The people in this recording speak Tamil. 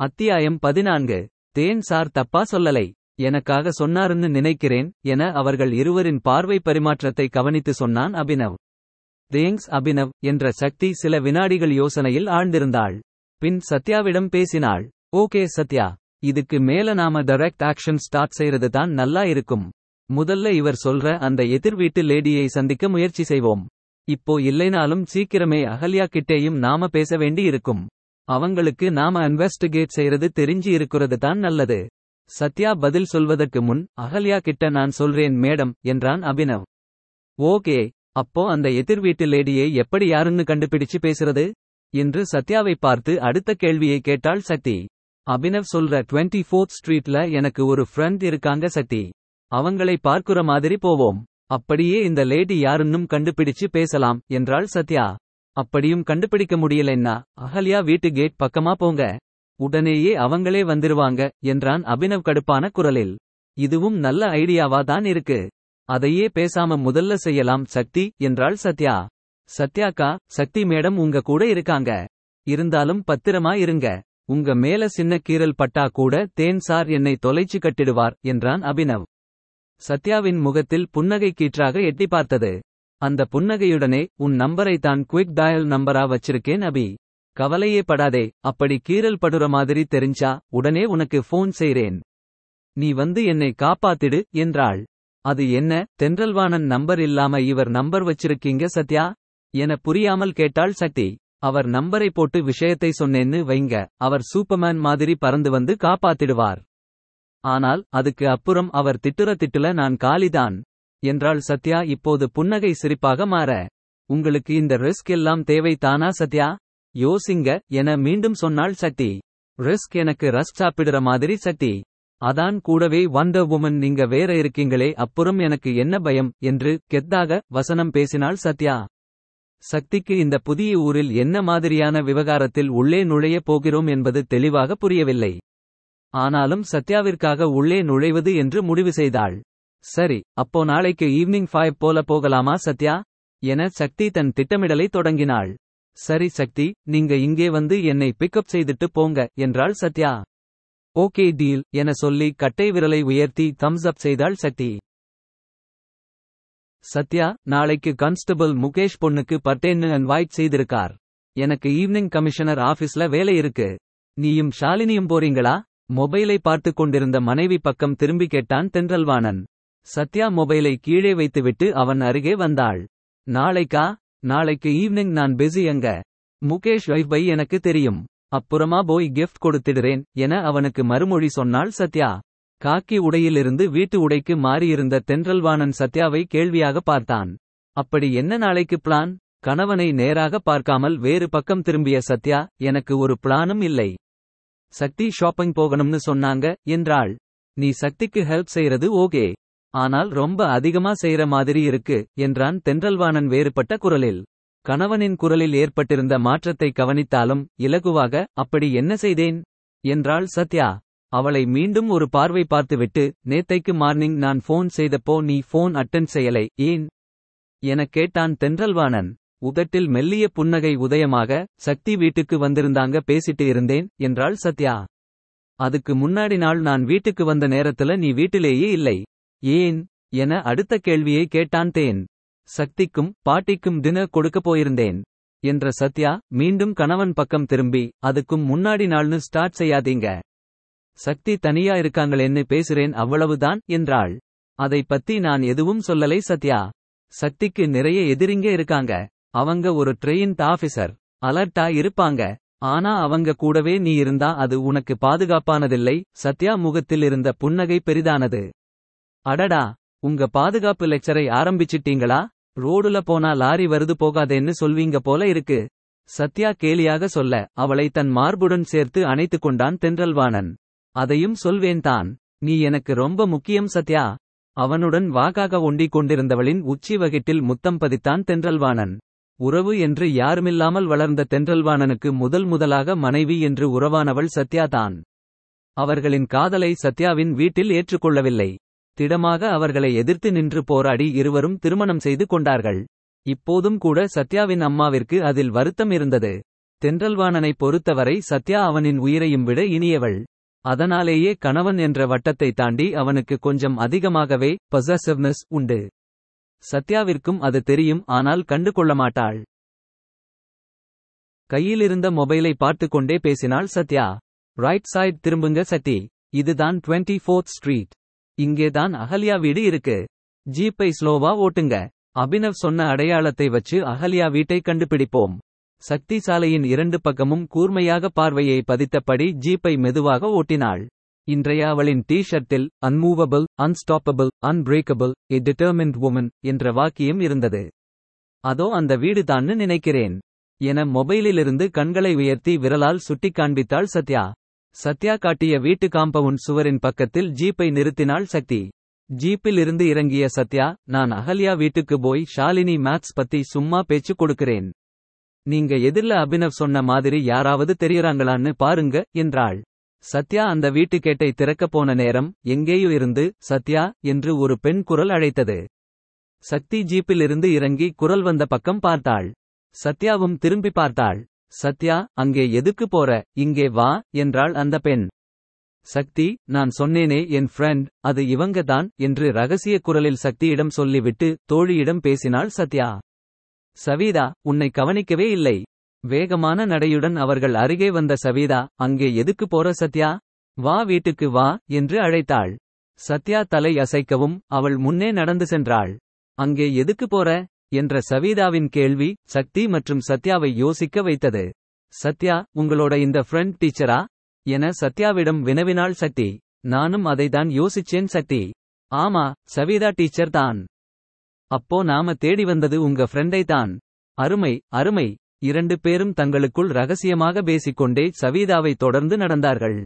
அத்தியாயம் பதினான்கு. தேன் சார் தப்பா சொல்லலை. எனக்காக சொன்னாருன்னு நினைக்கிறேன் என அவர்கள் இருவரின் பார்வை பரிமாற்றத்தை கவனித்து சொன்னான் அபினவ். தேங்க்ஸ் அபினவ் என்ற சக்தி சில வினாடிகள் யோசனையில் ஆழ்ந்திருந்தாள். பின் சத்யாவிடம் பேசினாள். ஓகே சத்யா இதுக்கு மேல நாம டைரக்ட் ஆக்ஷன் ஸ்டார்ட் செய்யறது தான் நல்லா இருக்கும். முதல்ல இவர் சொல்ற அந்த எதிர் வீட்டு லேடியை சந்திக்க முயற்சி செய்வோம். இப்போ இல்லைனாலும் சீக்கிரமே அகல்யா கிட்டேயும் நாம பேச வேண்டி இருக்கும் அவங்களுக்கு நாம இன்வெஸ்டிகேட் செய்யறது தெரிஞ்சு இருக்கிறது தான் நல்லது. சத்யா பதில் சொல்வதற்கு முன் அகல்யா கிட்ட நான் சொல்றேன் மேடம் என்றான் அபினவ். ஓகே அப்போ அந்த எதிர் வீட்டு லேடியை எப்படி யாருன்னு கண்டுபிடிச்சு பேசுறது? என்று சத்யாவை பார்த்து அடுத்த கேள்வியை கேட்டாள் சக்தி அபினவ் சொல்ற டுவெண்ட்டி ஃபோர்த் ஸ்ட்ரீட்ல எனக்கு ஒரு ஃப்ரெண்ட் இருக்காங்க சக்தி அவங்களை பார்க்குற மாதிரி போவோம். அப்படியே இந்த லேடி யாருன்னும் கண்டுபிடிச்சு பேசலாம் என்றாள் சத்யா. அப்படியும் கண்டுபிடிக்க முடியலன்னா அகல்யா வீட்டு கேட் பக்கமா போங்க. உடனேயே அவங்களே வந்துருவாங்க என்றான் அபினவ் கடுப்பான குரலில். இதுவும் நல்ல ஐடியாவா தான் இருக்கு. அதையே பேசாம முதல்ல செய்யலாம் சக்தி என்றாள் சத்யா. சத்யாக்கா சக்தி மேடம் உங்க கூட இருக்காங்க. இருந்தாலும் பத்திரமா இருங்க. உங்க மேல சின்ன கீறல் பட்டா கூட தேன் சார் என்னை தொலைச்சு கட்டிடுவார் என்றான் அபினவ். சத்யாவின் முகத்தில் புன்னகை கீற்றாக எட்டி பார்த்தது. அந்த புன்னகையுடனே உன் நம்பரை தான் குவிக் டயல் நம்பரா வச்சிருக்கேன் அபி. கவலையே படாதே. அப்படி கீறல் படுற மாதிரி தெரிஞ்சா உடனே உனக்கு ஃபோன் செய்றேன். நீ வந்து என்னை காப்பாத்திடு என்றாள். அது என்ன? தென்றல்வாணன் நம்பர் இல்லாம இவர் நம்பர் வச்சிருக்கீங்க சத்யா? என புரியாமல் கேட்டாள் சக்தி. அவர் நம்பரை போட்டு விஷயத்தை சொன்னேன்னு வைங்க. அவர் சூப்பர்மேன் மாதிரி பறந்து வந்து காப்பாத்திடுவார். ஆனால் அதுக்கு அப்புறம் அவர் திட்டுற திட்டுல நான் காலிதான். என்றாள் சத்யா இப்போது புன்னகை சிரிப்பாக மாற. உங்களுக்கு இந்த ரிஸ்க் எல்லாம் தேவை தானா சத்யா? யோசிங்க என மீண்டும் சொன்னாள் சக்தி ரிஸ்க் எனக்கு ரஸ்க் சாப்பிடுற மாதிரி சக்தி அதான் கூடவே வந்த உமன் நீங்க வேற இருக்கீங்களே அப்புறம் எனக்கு என்ன பயம் என்று கெத்தாக வசனம் பேசினாள் சத்யா. சக்திக்கு இந்த புதிய ஊரில் என்ன மாதிரியான விவகாரத்தில் உள்ளே நுழைய போகிறோம் என்பது தெளிவாக புரியவில்லை. ஆனாலும் சத்யாவிற்காக உள்ளே நுழைவது என்று முடிவு செய்தாள். சரி அப்போ நாளைக்கு ஈவினிங் ஃபைவ் போல போகலாமா சத்யா? என சக்தி தன் திட்டமிடலை தொடங்கினாள். சரி சக்தி நீங்க இங்கே வந்து என்னை பிக்கப் செய்துட்டு போங்க என்றாள் சத்யா. ஓகே டீல் என சொல்லி கட்டை விரலை உயர்த்தி தம்ஸ் அப் செய்தாள் சக்தி. சத்யா நாளைக்கு கான்ஸ்டபிள் முகேஷ் பொண்ணுக்கு பட்டேன்னு இன்வைட் செய்திருக்கார். எனக்கு ஈவினிங் கமிஷனர் ஆபீஸ்ல வேலை இருக்கு. நீயும் ஷாலினியும் போறீங்களா? மொபைலை பார்த்து கொண்டிருந்த மனைவி பக்கம் திரும்பி கேட்டான் தென்றல்வாணன். சத்யா மொபைலை கீழே வைத்துவிட்டு அவன் அருகே வந்தாள். நாளைக்கா? நாளைக்கு ஈவினிங் நான் பிஸி எங்க? முகேஷ் வைஃபை எனக்கு தெரியும். அப்புறமா போய் கிஃப்ட் கொடுத்திடுறேன் என அவனுக்கு மறுமொழி சொன்னாள் சத்யா. காக்கி உடையிலிருந்து வீட்டு உடைக்கு மாறியிருந்த தென்றல்வாணன் சத்யாவை கேள்வியாக பார்த்தான். அப்படி என்ன நாளைக்கு பிளான் கணவனை நேராக பார்க்காமல் வேறு பக்கம் திரும்பிய சத்யா எனக்கு ஒரு பிளானும் இல்லை. சக்தி ஷாப்பிங் போகணும்னு சொன்னாங்க என்றாள். நீ சக்திக்கு ஹெல்ப் செய்யறது ஓகே. ஆனால் ரொம்ப அதிகமா செய்யற மாதிரி இருக்கு என்றான் தென்றல்வாணன் வேறுபட்ட குரலில். கணவனின் குரலில் ஏற்பட்டிருந்த மாற்றத்தை கவனித்தாலும் இலகுவாக அப்படி என்ன செய்தேன்? என்றாள் சத்யா. அவளை மீண்டும் ஒரு பார்வை பார்த்துவிட்டு நேத்தைக்கு மார்னிங் நான் ஃபோன் செய்தப்போ நீ ஃபோன் அட்டன் செய்யலை ஏன்? எனக் கேட்டான் தென்றல்வாணன். உதட்டில் மெல்லிய புன்னகை உதயமாக சக்தி வீட்டுக்கு வந்திருந்தாங்க பேசிட்டு இருந்தேன் என்றாள் சத்யா. அதுக்கு முன்னாடி நாள் நான் வீட்டுக்கு வந்த நேரத்துல நீ வீட்டிலேயே இல்லை ஏன்? என அடுத்த கேள்வியை கேட்டான் தேன். சக்திக்கும் பாட்டிக்கும் தின கொடுக்கப் போயிருந்தேன். என்ற சத்யா மீண்டும் கணவன் பக்கம் திரும்பி அதுக்கும் முன்னாடி நாள்னு ஸ்டார்ட் செய்யாதீங்க. சக்தி தனியா இருக்காங்களேன்னு பேசுறேன் அவ்வளவுதான் என்றாள். அதை பத்தி நான் எதுவும் சொல்லலை சத்யா. சக்திக்கு நிறைய எதிரிங்க இருக்காங்க. அவங்க ஒரு ட்ரெயின் ஆபீசர் அலர்ட்டா இருப்பாங்க. ஆனா அவங்க கூடவே நீ இருந்தா அது உனக்கு பாதுகாப்பானதில்லை. சத்யா முகத்தில் இருந்த புன்னகை பெரிதானது. அடடா உங்க பாதுகாப்பு லெக்சரை ஆரம்பிச்சிட்டீங்களா? ரோடுல போனா லாரி வருது போகாதேன்னு சொல்வீங்க போல இருக்கு. சத்யா கேலியாக சொல்ல அவளை தன் மார்புடன் சேர்த்து அணைத்துக் கொண்டான் தென்றல்வாணன். அதையும் சொல்வேன் தான் நீ எனக்கு ரொம்ப முக்கியம் சத்யா. அவனுடன் வாகாக ஒண்டிக் கொண்டிருந்தவளின் உச்சி வகிட்டில் முத்தம் பதித்தான் தென்றல்வாணன். உறவு என்று யாருமில்லாமல் வளர்ந்த தென்றல்வாணனுக்கு முதல் முதலாக மனைவி என்று உறவானவள் சத்யா தான். அவர்களின் காதலை சத்யாவின் வீட்டில் ஏற்றுக்கொள்ளவில்லை. திடமாக அவர்களை எதிர்த்து நின்று போராடி இருவரும் திருமணம் செய்து கொண்டார்கள். இப்போதும் கூட சத்யாவின் அம்மாவிற்கு அதில் வருத்தம் இருந்தது. தென்றல்வாணனைப் பொறுத்தவரை சத்யா அவனின் உயிரையும் விட இனியவள். அதனாலேயே கணவன் என்ற வட்டத்தை தாண்டி அவனுக்கு கொஞ்சம் அதிகமாகவே பொசசிவ்னஸ் உண்டு. சத்யாவிற்கும் அது தெரியும் ஆனால் கண்டு கொள்ள மாட்டாள். கையிலிருந்த மொபைலை பார்த்துக் கொண்டே பேசினாள் சத்யா. ரைட் சைட் திரும்புங்க சத்தி. இதுதான் 24th ஸ்ட்ரீட் இங்கேதான் அகல்யா வீடு இருக்கு. ஜீப்பை ஸ்லோவா ஓட்டுங்க. அபினவ் சொன்ன அடையாளத்தை வச்சு அகல்யா வீட்டை கண்டுபிடிப்போம். சக்தி சாலையின் இரண்டு பக்கமும் கூர்மையாக பார்வையை பதித்தபடி ஜீப்பை மெதுவாக ஓட்டினாள். இன்றைய அவளின் D ஷர்ட்டில் unmovable unstoppable unbreakable a determined woman என்ற வாக்கியம் இருந்தது. அதோ அந்த வீடுதான்னு நினைக்கிறேன். என மொபைலிலிருந்து கண்களை உயர்த்தி விரலால் சுட்டிக் காண்பித்தாள் சத்யா. சத்யா காட்டிய வீட்டு காம்பவுண்ட் சுவரின் பக்கத்தில் ஜீப்பை நிறுத்தினாள் சக்தி. ஜீப்பில் இருந்து இறங்கிய சத்யா நான் அகல்யா வீட்டுக்கு போய் ஷாலினி மேத்ஸ் பத்தி சும்மா பேச்சு கொடுக்கிறேன். நீங்க எதிர்ல அபினவ் சொன்ன மாதிரி யாராவது தெரியறாங்களான்னு பாருங்க என்றாள். சத்யா அந்த வீட்டு கேட்டை திறக்கப் போன நேரம் எங்கேயோ இருந்து சத்யா என்று ஒரு பெண் குரல் அழைத்தது. சக்தி ஜீப்பிலிருந்து இறங்கி குரல் வந்த பக்கம் பார்த்தாள். சத்யாவும் திரும்பி பார்த்தாள். சத்யா அங்கே எதுக்கு போற? இங்கே வா என்றாள் அந்த பெண். சக்தி நான் சொன்னேனே என் ஃப்ரெண்ட் அது இவங்க தான் என்று ரகசிய குரலில் சக்தியிடம் சொல்லிவிட்டு தோழியிடம் பேசினாள் சத்யா. சவீதா உன்னை கவனிக்கவே இல்லை. வேகமான நடையுடன் அவர்கள் அருகே வந்த சவீதா அங்கே எதுக்கு போற சத்யா? வா வீட்டுக்கு வா என்று அழைத்தாள். சத்யா தலை அசைக்கவும் அவள் முன்னே நடந்து சென்றாள். அங்கே எதுக்கு போற? என்ற சவீதாவின் கேள்வி சக்தி மற்றும் சத்யாவை யோசிக்க வைத்தது. சத்யா உங்களோட இந்த ஃப்ரெண்ட் டீச்சரா என சத்யாவிடம் வினவினாள் சக்தி. நானும் அதைதான் யோசிச்சேன் சக்தி. ஆமா சவீதா டீச்சர் தான். அப்போ நாம தேடி வந்தது உங்க ஃப்ரெண்டை தான். அருமை அருமை. இரண்டு பேரும் தங்களுக்குள் ரகசியமாக பேசிக்கொண்டே சவீதாவை தொடர்ந்து நடந்தார்கள்.